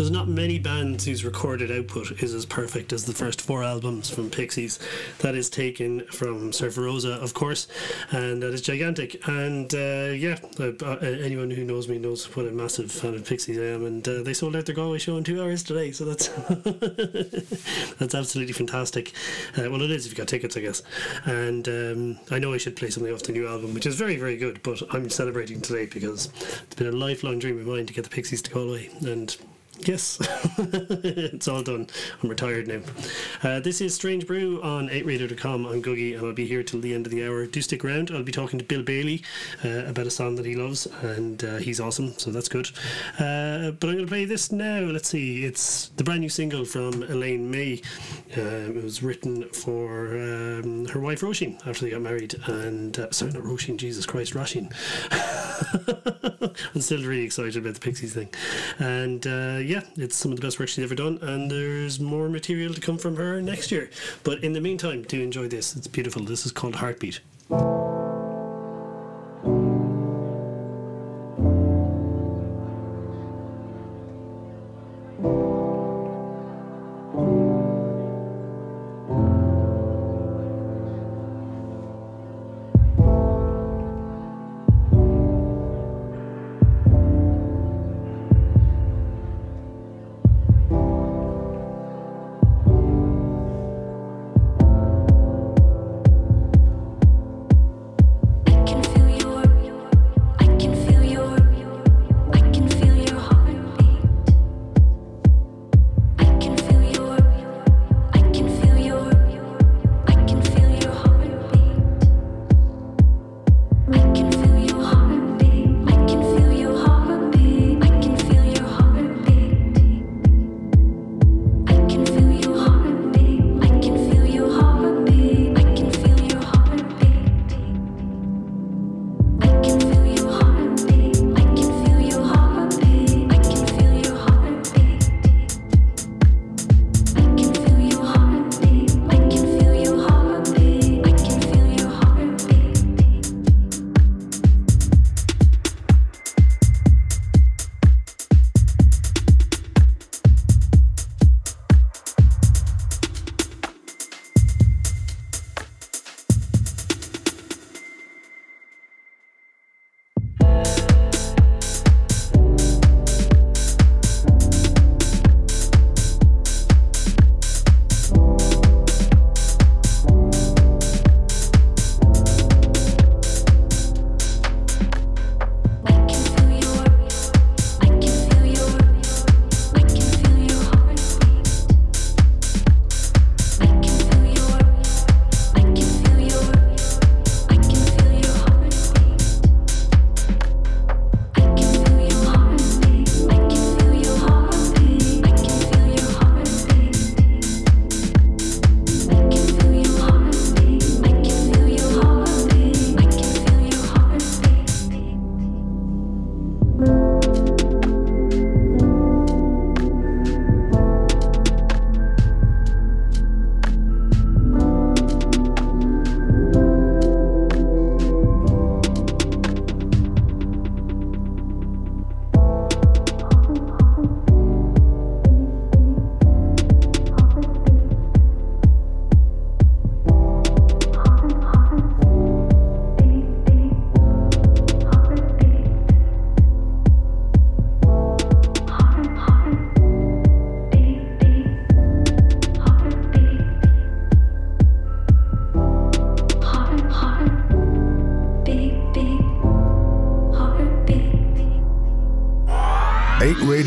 There's not many bands whose recorded output is as perfect as the first four albums from Pixies. That is taken from Surfer Rosa, of course, and that is gigantic. And uh, yeah, uh, uh, anyone who knows me knows what a massive fan of Pixies I am. And uh, they sold out their Galway show in two hours today, so that's that's absolutely fantastic. Uh, well, it is if you got tickets, I guess. And um, I know I should play something off the new album, which is very, very good. But I'm celebrating today because it's been a lifelong dream of mine to get the Pixies to Galway, and Yes, it's all done. I'm retired now. Uh, this is Strange Brew on 8radio.com. I'm Googie and I'll be here till the end of the hour. Do stick around. I'll be talking to Bill Bailey uh, about a song that he loves and uh, he's awesome, so that's good. Uh, but I'm going to play this now. Let's see. It's the brand new single from Elaine Mai. Uh, it was written for um, her wife Roisin after they got married. And uh, sorry, not Roisin, Jesus Christ, Roshin. I'm still really excited about the Pixies thing. And yeah, it's some of the best work she's ever done, and there's more material to come from her next year. But in the meantime, do enjoy this. It's beautiful. This is called Heartbeat. I can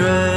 Go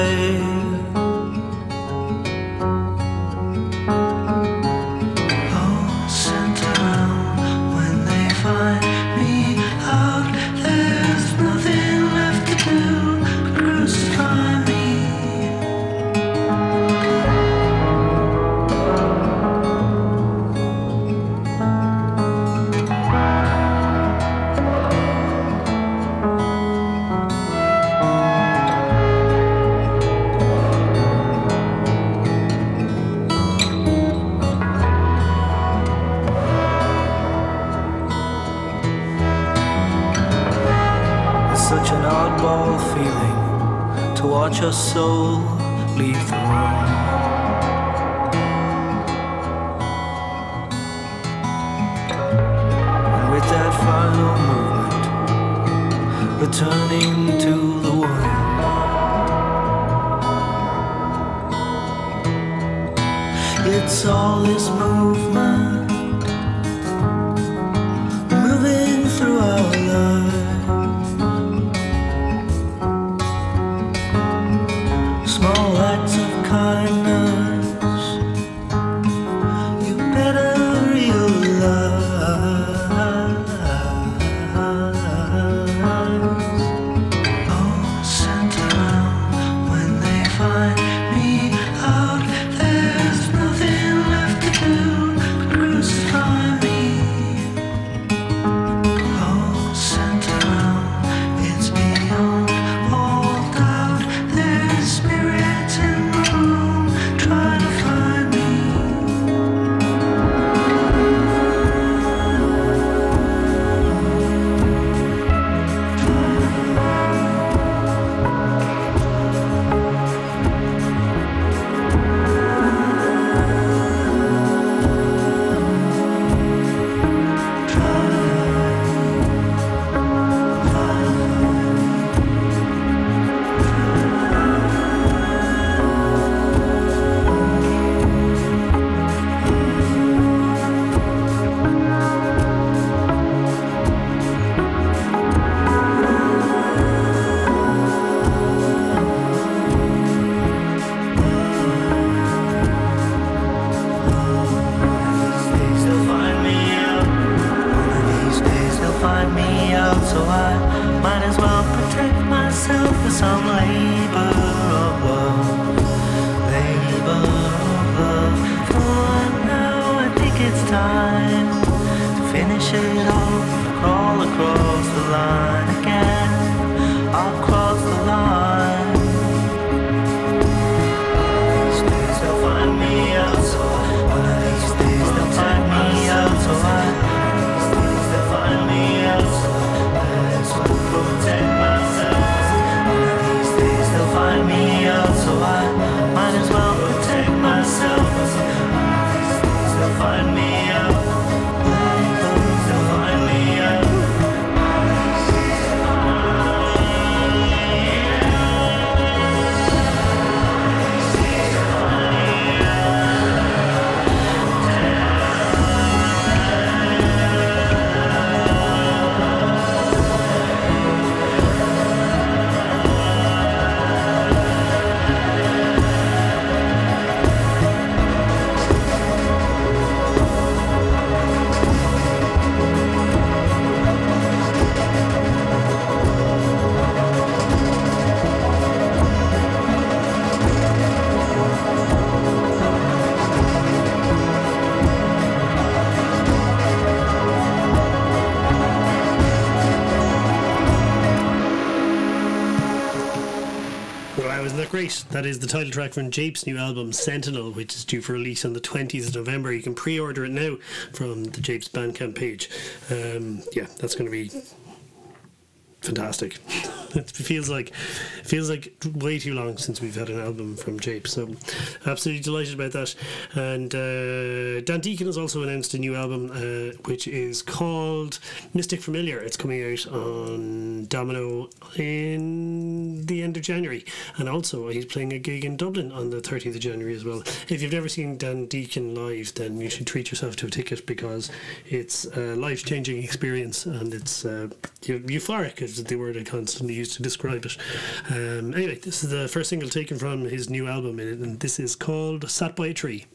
That is the title track from Jape's new album, Sentinel, which is due for release on the 20th of November. You can pre order it now from the Jape's Bandcamp page. Um, yeah, that's going to be fantastic. it feels like feels like way too long since we've had an album from Jape, so absolutely delighted about that. And uh, Dan Deacon has also announced a new album, uh, which is called Mystic Familiar. It's coming out on Domino in the end of January, and also he's playing a gig in Dublin on the 30th of January as well. If you've never seen Dan Deacon live, then you should treat yourself to a ticket because it's a life-changing experience and it's uh, eu- euphoric is the word I constantly use to describe it. Um, anyway, this is the first single taken from his new album, and this is called "Sat by a Tree."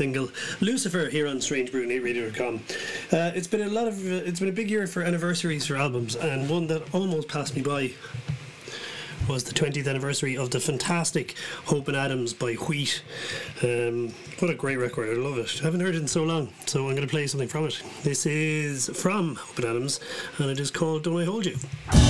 single Lucifer here on strange StrangeBrewNateRadio.com. Uh, it's been a lot of uh, it's been a big year for anniversaries for albums, and one that almost passed me by was the 20th anniversary of the fantastic Hope and Adams by Wheat. Um, what a great record! I love it. I haven't heard it in so long, so I'm going to play something from it. This is from Hope and Adams, and it is called "Don't I Hold You."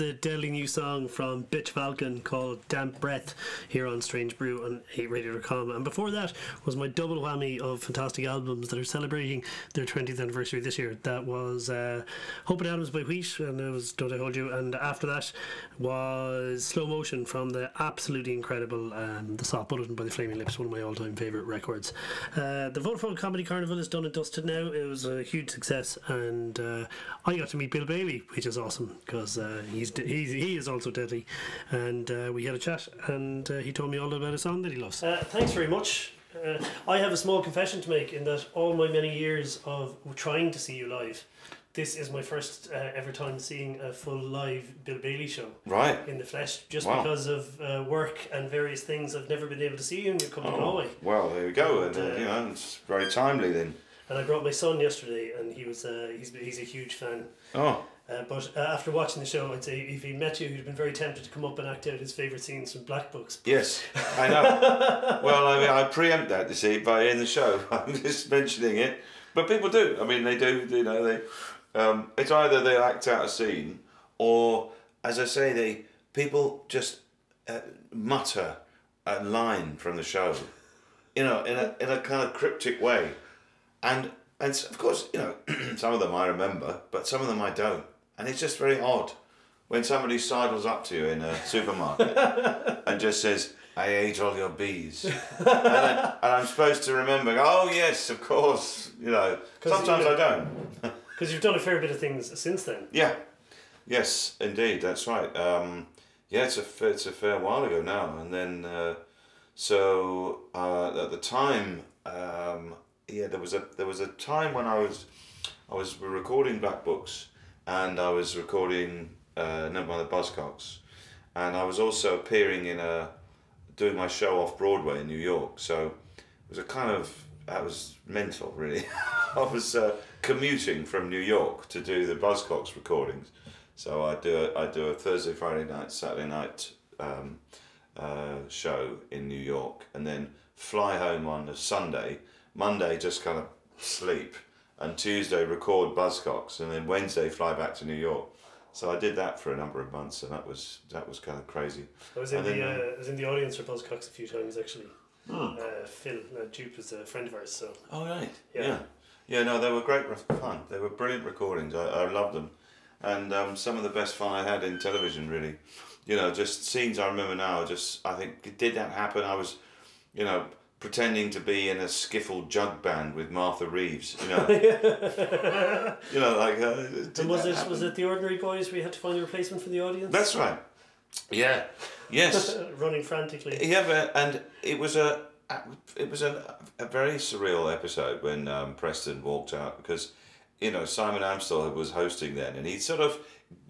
is deadly new song from Bitch Falcon called Damp Breath here on Strange Brew on 8radio.com. And before that was my double whammy of fantastic albums that are celebrating their 20th anniversary this year. That was uh, Hope and Adams by Wheat, and it was Don't I Hold You. And after that was Slow Motion from the absolutely incredible um, The Soft Bulletin by the Flaming Lips, one of my all time favourite records. Uh, the Vodafone Comedy Carnival is done and dusted now. It was a huge success, and uh, I got to meet Bill Bailey, which is awesome because uh, he's, he's he is also deadly. And uh, we had a chat, and uh, he told me all about a song that he loves. Uh, thanks very much. Uh, I have a small confession to make in that all my many years of trying to see you live, this is my first uh, ever time seeing a full live Bill Bailey show Right. in the flesh. Just Wow. because of uh, work and various things, I've never been able to see you, and you come to Oh, Galway. well, there we go. And, And, uh, uh, you know, it's very timely then. And I brought my son yesterday, and he was uh, he's he's a huge fan. Oh, Uh, but uh, after watching the show, I'd say if he met you, he'd been very tempted to come up and act out his favourite scenes from Black Books. yes, I know. well, I mean, I preempt that, you see, by in the show. I'm just mentioning it. But people do. I mean, they do, you know, they. Um, it's either they act out a scene, or, as I say, they people just uh, mutter a line from the show, you know, in a, in a kind of cryptic way. And and of course, you know, some of them I remember, but some of them I don't. And it's just very odd when somebody sidles up to you in a supermarket and just says, "I ate all your bees," and, I, and I'm supposed to remember. Oh yes, of course. You know. sometimes I don't. Because you've done a fair bit of things since then. Yeah, yes, indeed, that's right. Um, yeah, it's a it's a fair while ago now, and then uh, so uh, at the time, um, yeah, there was a there was a time when I was I was recording Black Books, and I was recording uh, Never Mind the Buzzcocks, and I was also appearing in a doing my show off Broadway in New York. So it was a kind of that was mental, really. I was uh, commuting from New York to do the Buzzcocks recordings. So I do a, I do a Thursday, Friday night, Saturday night um, uh, show in New York, and then fly home on a Sunday. Monday just kind of sleep, and Tuesday record Buzzcocks, and then Wednesday fly back to New York. So I did that for a number of months, and that was that was kind of crazy. I was in And the then, uh, I was in the audience for Buzzcocks a few times actually. Uh, Phil uh, Dupe is a friend of ours, so Oh right. Yeah. Yeah. yeah. no, they were great fun. They were brilliant recordings. I, I loved them, and um, some of the best fun I had in television. Really, you know, just scenes I remember now. Just I think did that happen? I was, you know, pretending to be in a skiffle jug band with Martha Reeves. You know, you know, like. Uh, and was it happen? was it the Ordinary Boys? We had to find a replacement for the audience. That's right. Yeah. Yes. running frantically. Yeah, and it was a it was a, a very surreal episode when um, Preston walked out because you know Simon Amstell was hosting then, and he sort of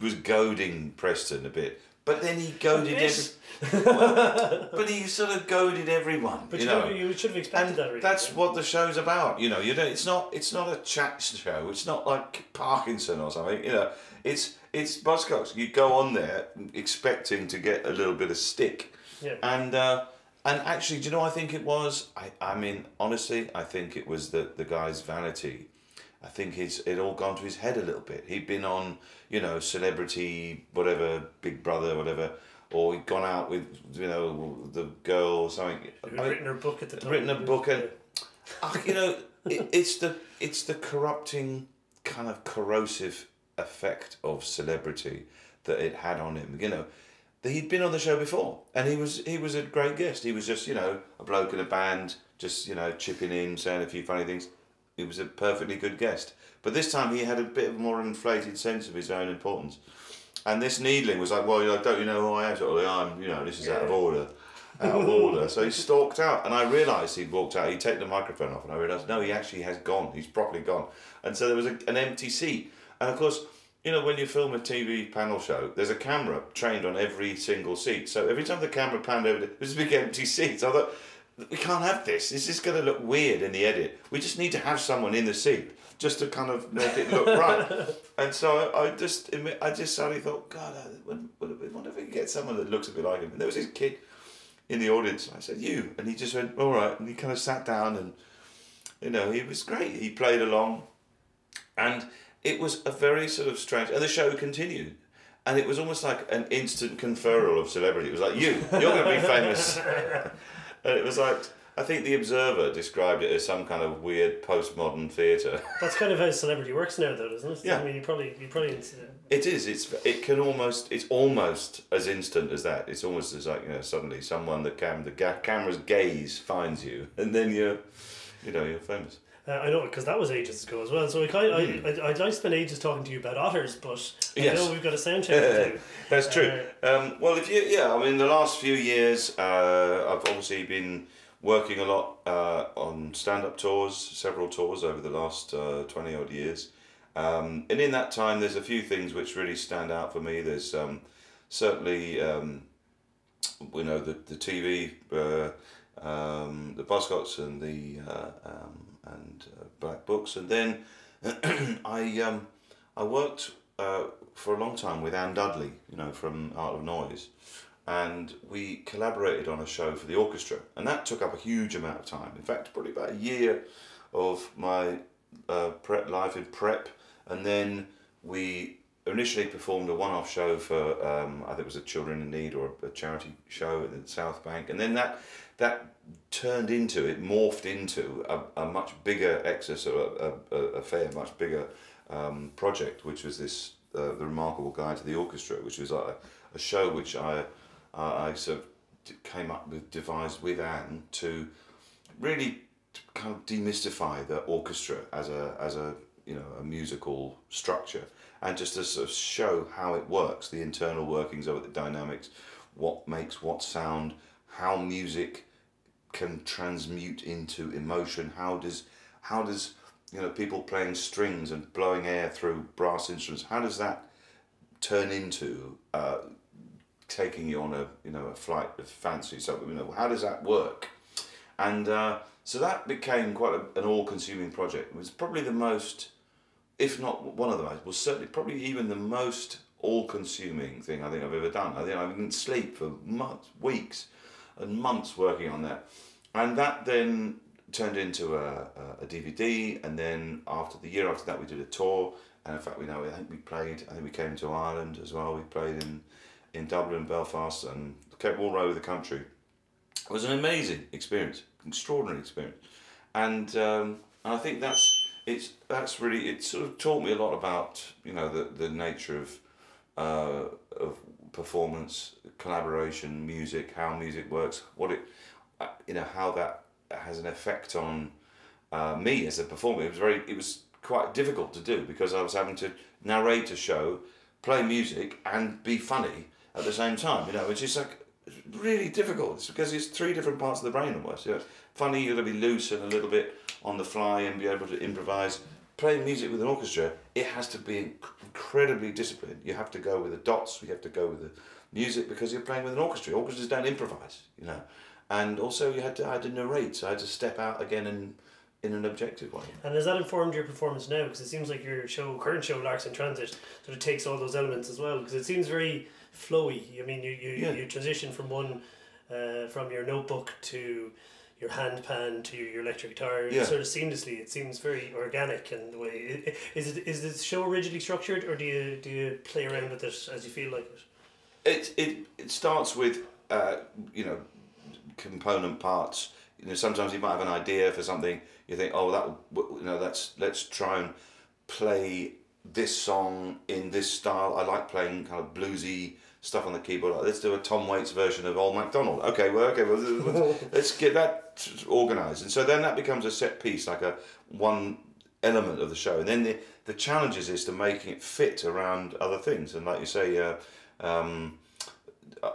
was goading Preston a bit. But then he goaded every, Yes. but he sort of goaded everyone. But you you, know, know, you should have expected and that. Really. that's what the show's about. You know, you know, it's not it's not a chat show. It's not like Parkinson or something. You know, it's it's Buzzcocks. You go on there expecting to get a little bit of stick, Yeah. and uh, and actually, do you know? what I think it was. I I mean, honestly, I think it was the the guy's vanity. I think it's it all gone to his head a little bit. He'd been on, you know, celebrity, whatever, Big Brother, whatever, or he'd gone out with, you know, the girl or something. Who'd I mean, written her book at the time. written a book and Ah, you know it, it's the it's the corrupting kind of corrosive effect of celebrity that it had on him you know that he'd been on the show before and he was he was a great guest he was just you know a bloke in a band just you know chipping in saying a few funny things he was a perfectly good guest but this time he had a bit of a more inflated sense of his own importance and this needling was like well you know, don't you know who I am sort of, I'm you know this is out of order out of order. So he stalked out, and I realised he'd walked out. He'd taken the microphone off, and I realised no, he actually has gone. He's properly gone. And so there was a, an empty seat. And of course, you know, when you film a TV panel show, there's a camera trained on every single seat. So every time the camera panned over, there was a big empty seat. So I thought, we can't have this. This is going to look weird in the edit. We just need to have someone in the seat just to kind of make it look right. And so I, I just, I just suddenly thought, God, I wonder, wonder if we can get someone that looks a bit like him. And there was this kid in the audience. I said, "You," and he just went, "All right," and he kind of sat down, and you know, he was great. He played along, and it was a very sort of strange. And the show continued, and it was almost like an instant conferral of celebrity. It was like, "You, you're going to be famous," and it was like. I think the Observer described it as some kind of weird postmodern theatre. That's kind of how celebrity works now, though, doesn't it? Yeah. I mean, you probably, you probably. It is. It's. It can almost. It's almost as instant as that. It's almost as like you know suddenly someone the cam the ga- camera's gaze finds you, and then you're, you know, you're famous. Uh, I know because that was ages ago as well. So I kind, I, I, I'd like to spend ages talking to you about otters, but I Hmm. Yes. know we've got a sound check to do. That's true. Um, well, if you, yeah, I mean, the last few years, uh, I've obviously been working a lot uh, on stand-up tours, several tours over the last uh, twenty odd years, um, and in that time, there's a few things which really stand out for me. There's um, certainly, um, you know, the the TV, uh, um, the Buzzcocks and the uh, um, and uh, Black Books, and then I um, I worked uh, for a long time with Anne Dudley, you know, from Art of Noise, and we collaborated on a show for the orchestra, and that took up a huge amount of time. In fact, probably about a year of my uh, prep life in prep, and then we initially performed a one-off show for um, I think it was a Children in Need or a charity show at the South Bank, and then that that turned into it morphed into a, a much bigger exercise, a, a, a fair, much bigger um, project, which was this uh, the remarkable guide to the orchestra, which was a, a show which I uh, I sort of came up with devised with Anne to really kind of demystify the orchestra as a as a you know a musical structure and just to sort of show how it works the internal workings of it the dynamics what makes what sound how music can transmute into emotion. How does how does you know people playing strings and blowing air through brass instruments how does that turn into uh, taking you on a you know a flight of fancy? So you know how does that work? And uh, so that became quite a, an all-consuming project. It was probably the most if not one of the most was certainly probably even the most all-consuming thing I think I've ever done. I think I didn't sleep for months weeks and months working on that. And that then turned into a, a, DVD and then after the year after that we did a tour. And in fact we know I think we played I think we came to Ireland as well. We played in in Dublin Belfast and kept all over the country. It was an amazing experience extraordinary experience. And um, and I think that's it's that's really it sort of taught me a lot about you know the, the nature of uh, of performance collaboration music how music works what it uh, you know how that has an effect on uh, me as a performer. It was very it was quite difficult to do because I was having to narrate a show play music and be funny at the same time you know which is like really difficult. It's because it's three different parts of the brain almost you know, funny, you've got to be loose and a little bit on the fly and be able to improvise. Playing music with an orchestra it has to be incredibly disciplined. You have to go with the dots. You have to go with the music because you're playing with an orchestra. Orchestras don't improvise, you know. And also, you had to I had to narrate, so I had to step out again in in an objective way. And has that informed your performance now? Because it seems like your show, current show, Larks in Transit, sort of takes all those elements as well. Because it seems very flowy. I mean, you you, Yeah. you transition from one, uh, from your notebook to your hand pan to your electric guitar Yeah. sort of seamlessly. It seems very organic in the way. Is it is the show rigidly structured, or do you do you play around with it as you feel like it? It it it starts with uh, you know component parts. You know, sometimes you might have an idea for something. You think, oh, that you know, let's let's try and play this song in this style. I like playing kind of bluesy stuff on the keyboard. Let's do a Tom Waits version of Old MacDonald. Okay, well, okay, well, let's- get that organised. And so then that becomes a set piece, like a one element of the show. And then the the challenges is to making it fit around other things. And like you say, uh, um,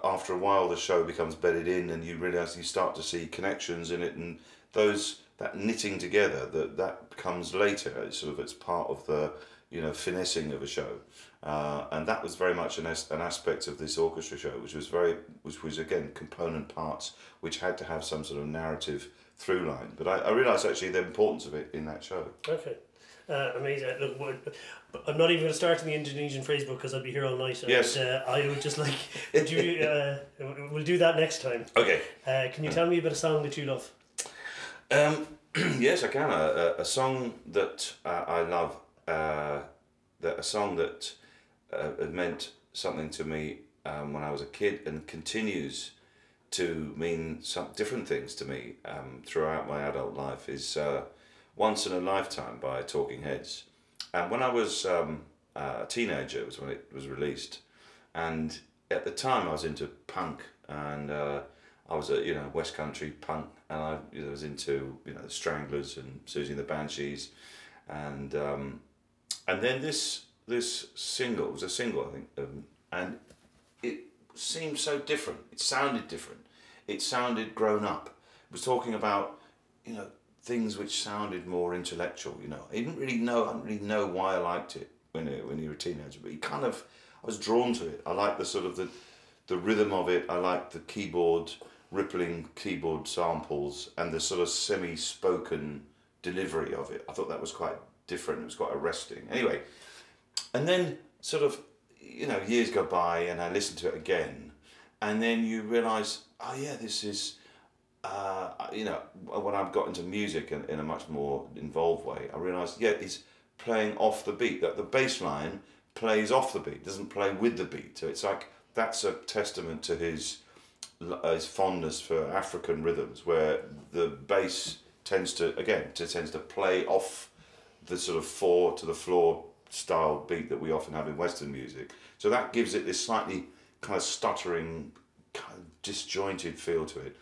after a while the show becomes bedded in and you realize you start to see connections in it and those that knitting together that that comes later it's sort of it's part of the you know finessing of a show uh, and that was very much an, as, an aspect of this orchestra show which was very which was again component parts which had to have some sort of narrative through line but I, I realized actually the importance of it in that show Okay. Uh, amazing. Look, I'm not even going to start in the Indonesian phrase book because I'd be here all night. And, Yes. Uh, I would just like, would you, uh, we'll do that next time. okay Uh, can you tell me about a song that you love? Um, yes, I can. A, a, a song that uh, I love, uh, that a song that uh, had meant something to me um, when I was a kid and continues to mean some different things to me um, throughout my adult life is uh, "Once in a Lifetime" by Talking Heads. And when I was um, a teenager, was when it was released, and at the time I was into punk and uh, I was a you know West Country punk, and I was into you know the Stranglers and Siouxsie and the Banshees, and um, and then this this single it was a single I think, um, and it seemed so different. It sounded different. It sounded grown up. It was talking about you know things which sounded more intellectual. You know, I didn't really know. I didn't really know why I liked it when you when you were a teenager, but you kind of I was drawn to it. I liked the sort of the the rhythm of it. I liked the keyboard rippling keyboard samples and the sort of semi-spoken delivery of it. I thought that was quite different. It was quite arresting. Anyway, and then sort of you know years go by and I listen to it again, and then you realise, oh yeah, this is. Uh, you know, when I've got into music in, in a much more involved way, I realised, yeah, it's playing off the beat. That the bass line plays off the beat, doesn't play with the beat. So it's like that's a testament to his uh, his fondness for African rhythms, where the bass tends to again to tends to play off the sort of four to the floor style beat that we often have in Western music. So that gives it this slightly kind of stuttering, kind of disjointed feel to it.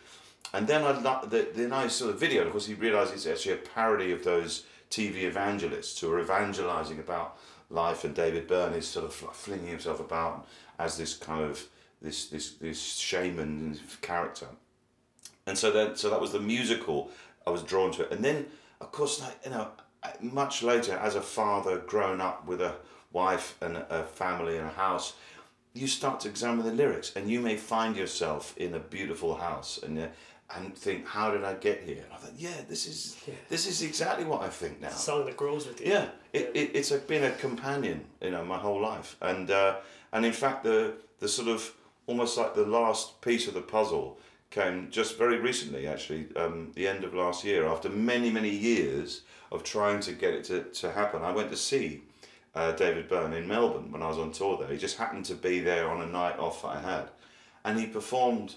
And then I the the nice sort of video. Of course, he realised it's actually a parody of those TV evangelists who are evangelising about life, and David Byrne is sort of fl- flinging himself about as this kind of this this this shaman character. And so then, so that was the musical. I was drawn to it, and then, of course, like you know, much later, as a father grown up with a wife and a family and a house, you start to examine the lyrics, and you may find yourself in a beautiful house, and uh, and think, how did I get here? And I thought, yeah, this is this is exactly what I think now. A song that grows with you. Yeah, it, it, it's a, been a companion, you know, my whole life, and uh, and in fact the the sort of almost like the last piece of the puzzle came just very recently, actually, um, the end of last year, after many many years of trying to get it to, to happen. I went to see uh, David Byrne in Melbourne when I was on tour there. He just happened to be there on a night off I had, and he performed,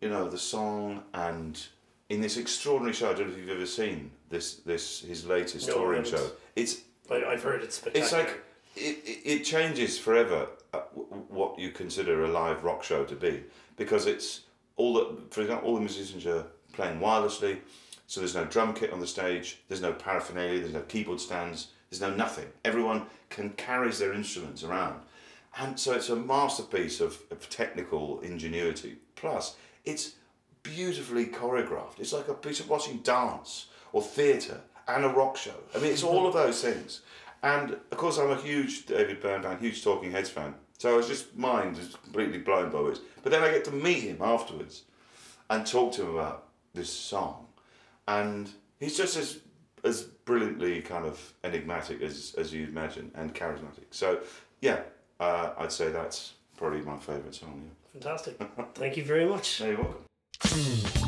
you know, the song and in this extraordinary show. I don't know if you've ever seen this this his latest No, touring haven't. show. It's I, I've heard it's spectacular. it's like it, it, it changes forever uh, what you consider a live rock show to be because it's all the, for example, all the musicians are playing wirelessly, so there's no drum kit on the stage, there's no paraphernalia, there's no keyboard stands, there's no nothing. Everyone can carries their instruments around. And so it's a masterpiece of, of technical ingenuity. Plus, it's beautifully choreographed. It's like a piece of watching dance or theatre and a rock show. I mean, it's all of those things. And of course, I'm a huge David Byrne fan, huge Talking Heads fan. So I was just mind was completely blown by this. But then I get to meet him afterwards and talk to him about this song, and he's just as as brilliantly kind of enigmatic as as you'd imagine and charismatic. So yeah, uh, I'd say that's probably my favourite song. Yeah. Fantastic. Thank you very much. You're welcome.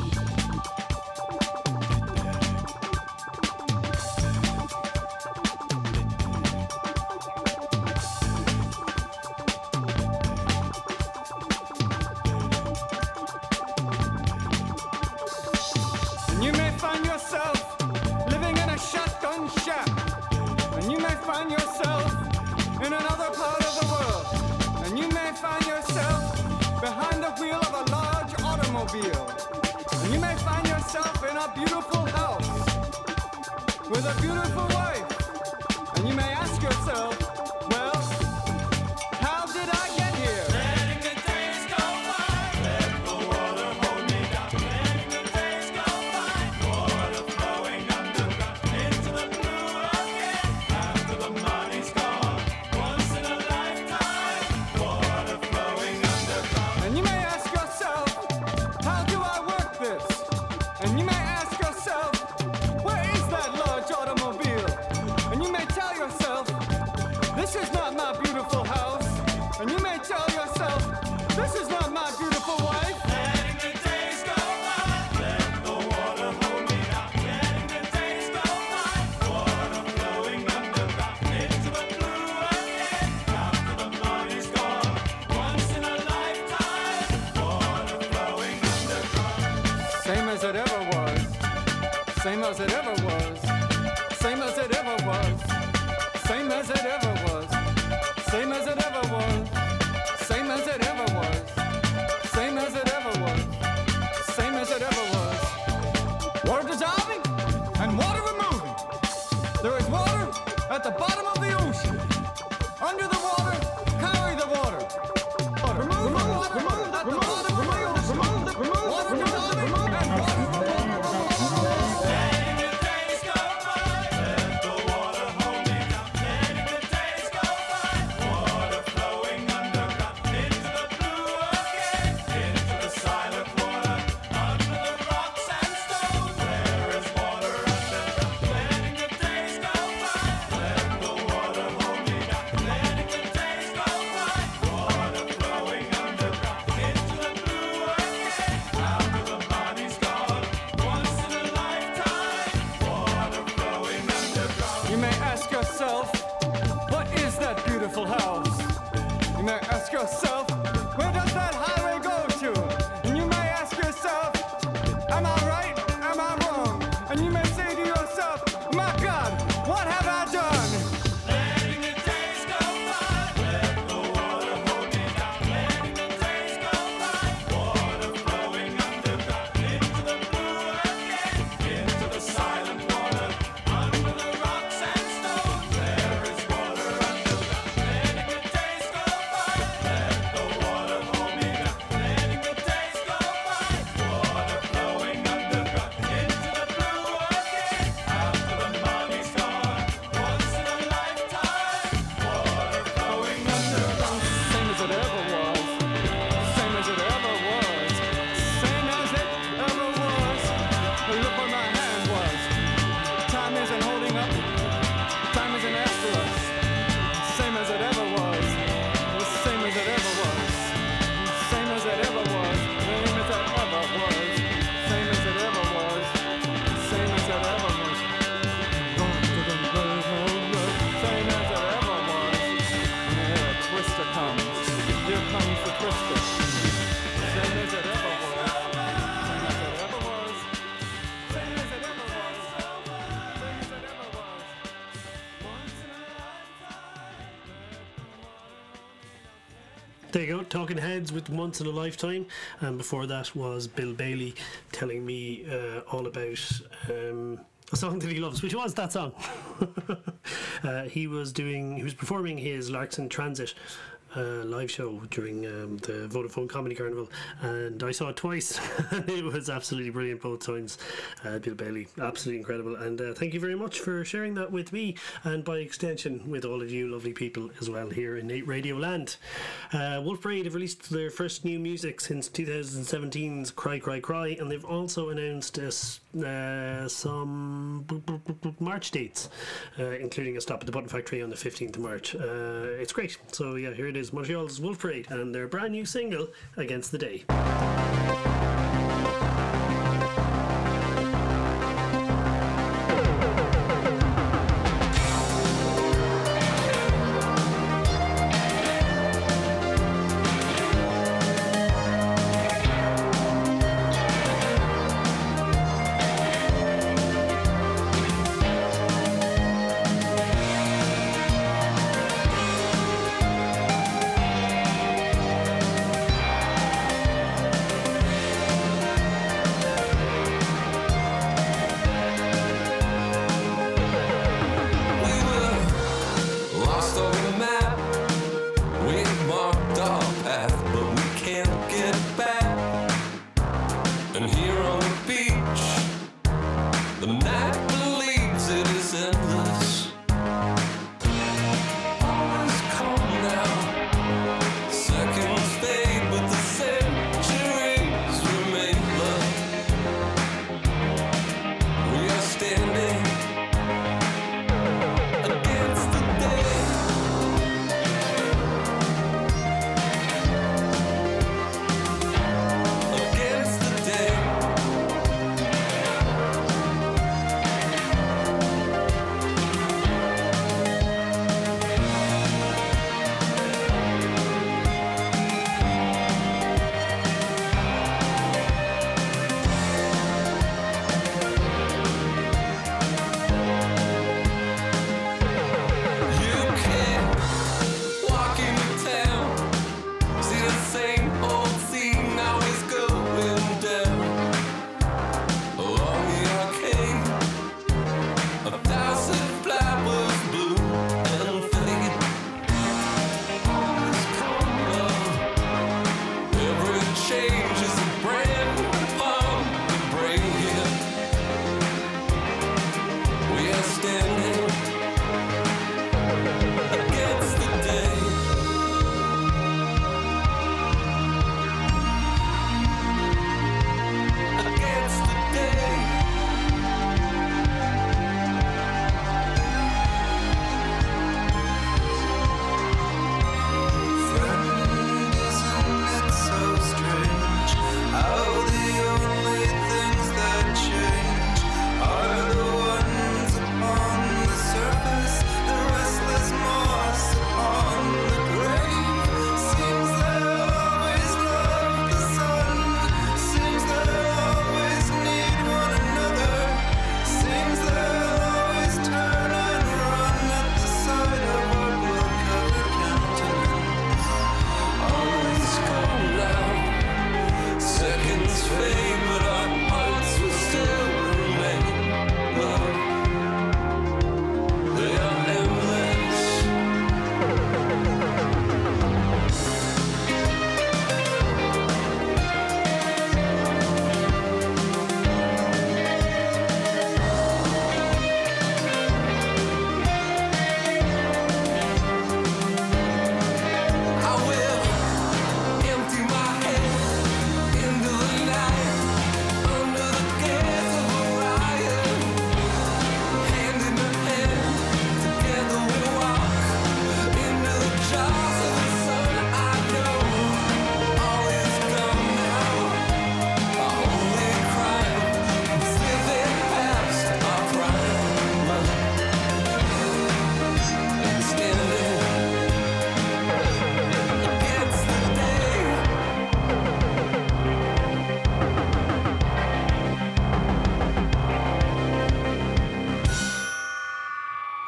Heads with Once in a Lifetime, and before that was Bill Bailey telling me uh, all about um, a song that he loves, which was that song. uh, he was doing, he was performing his Larks in Transit uh, live show during um, the Vodafone Comedy Carnival, and I saw it twice. it was absolutely brilliant both times. Uh, Bill Bailey, absolutely incredible. And uh, thank you very much for sharing that with me, and by extension with all of you lovely people as well here in Radio Land. Uh, Wolf Parade have released their first new music since 2017's Cry Cry Cry, and they've also announced uh, some March dates, uh, including a stop at the Button Factory on the 15th of March. It's great. So, yeah, here it is Montreal's Wolf Parade and their brand new single, Against the Day.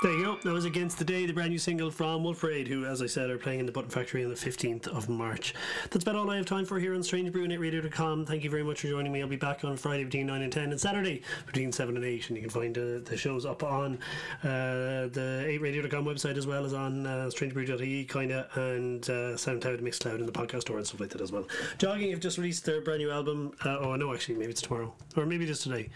That was Against the Day, the brand new single from Wolf Parade, who, as I said, are playing in the Button Factory on the 15th of March. That's about all I have time for here on Strange Brew and 8radio.com. Thank you very much for joining me. I'll be back on Friday between 9 and 10 and Saturday between 7 and 8. And you can find uh, the shows up on uh, the 8radio.com website as well as on uh, strangebrew.ie, kind of, and uh, SoundCloud, Mixcloud, and the podcast store and stuff like that as well. Jogging have just released their brand new album. Uh, oh, no, actually, maybe it's tomorrow. Or maybe is today.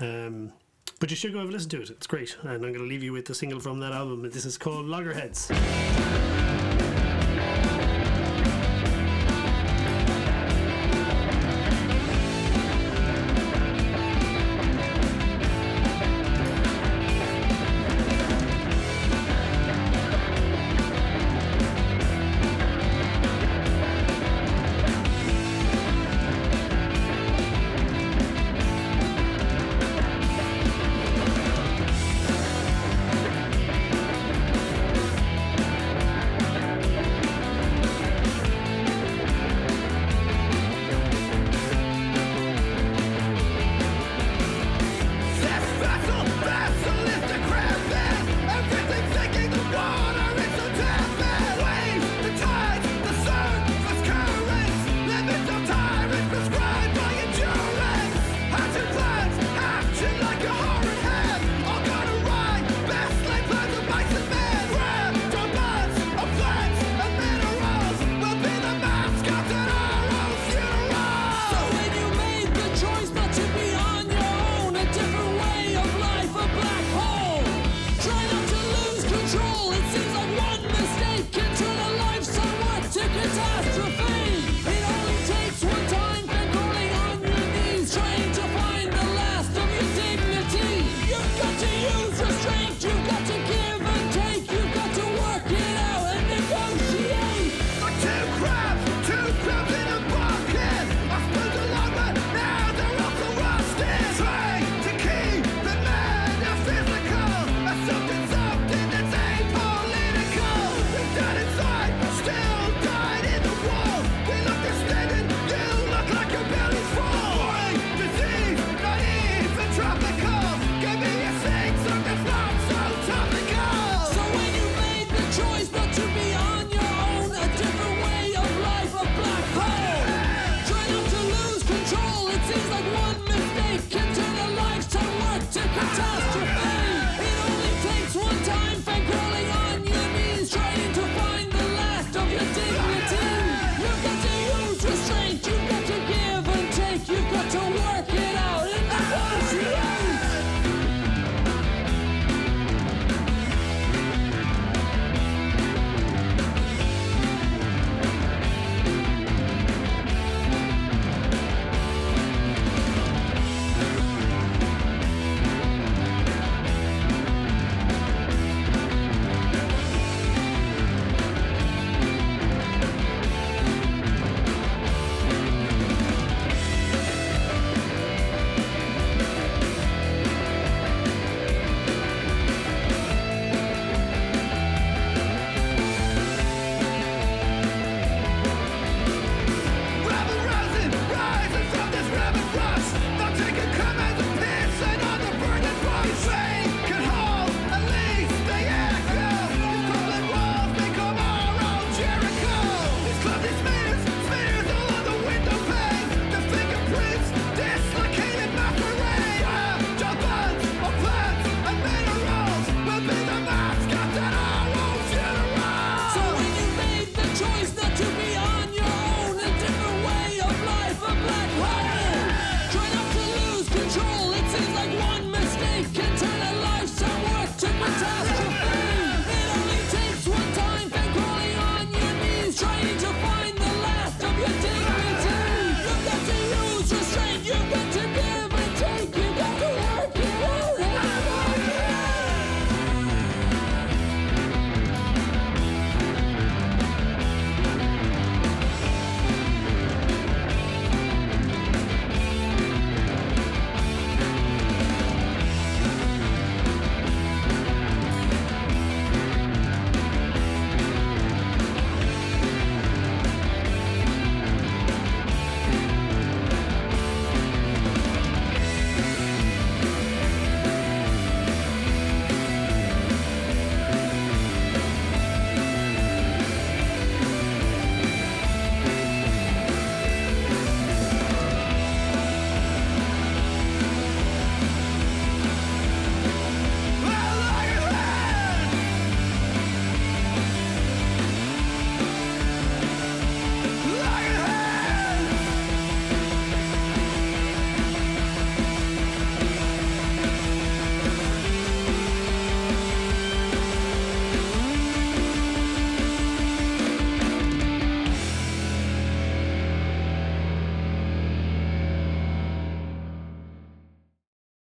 Um, but you should go have a listen to it. It's great. And I'm going to leave you with the single from that album. This is called Loggerheads.